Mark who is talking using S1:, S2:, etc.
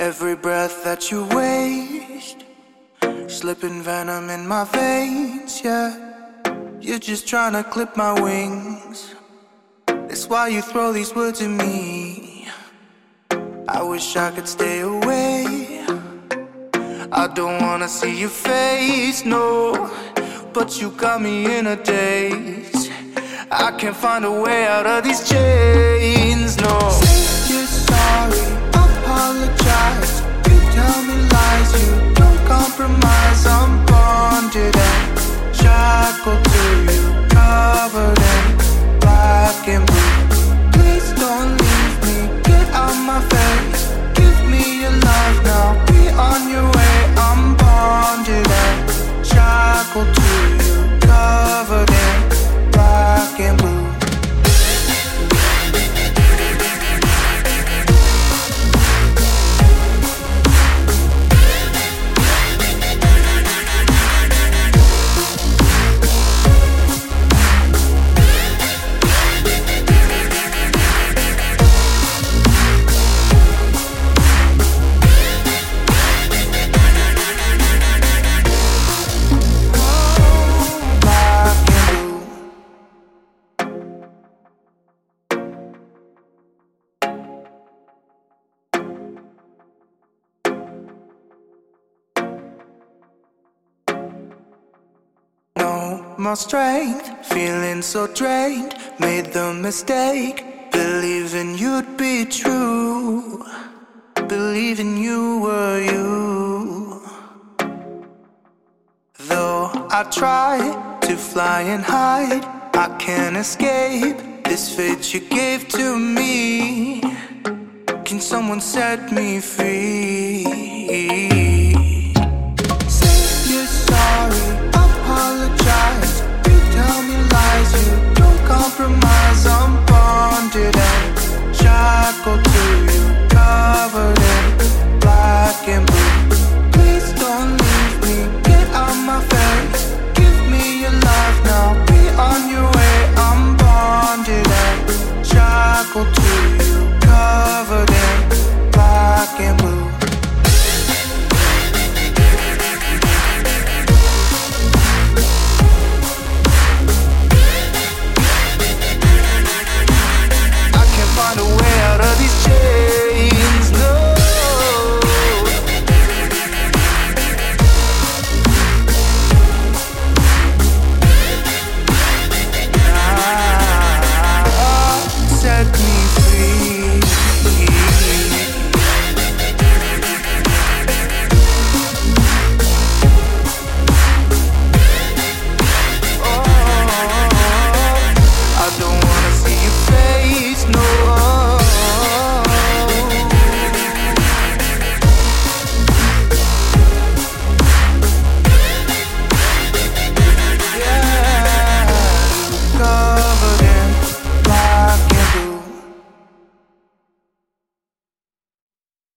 S1: Every breath that you waste, slipping venom in my veins, yeah. You're just trying to clip my wings. That's why you throw these words at me. I wish I could stay away. I don't wanna see your face, no. But you got me in a daze. I can't find a way out of these chains, More strength, feeling so drained. Made the mistake, believing you'd be true. Believing you were you. Though I try to fly and hide, I can't escape this fate you gave to me. Can someone set me free? Paco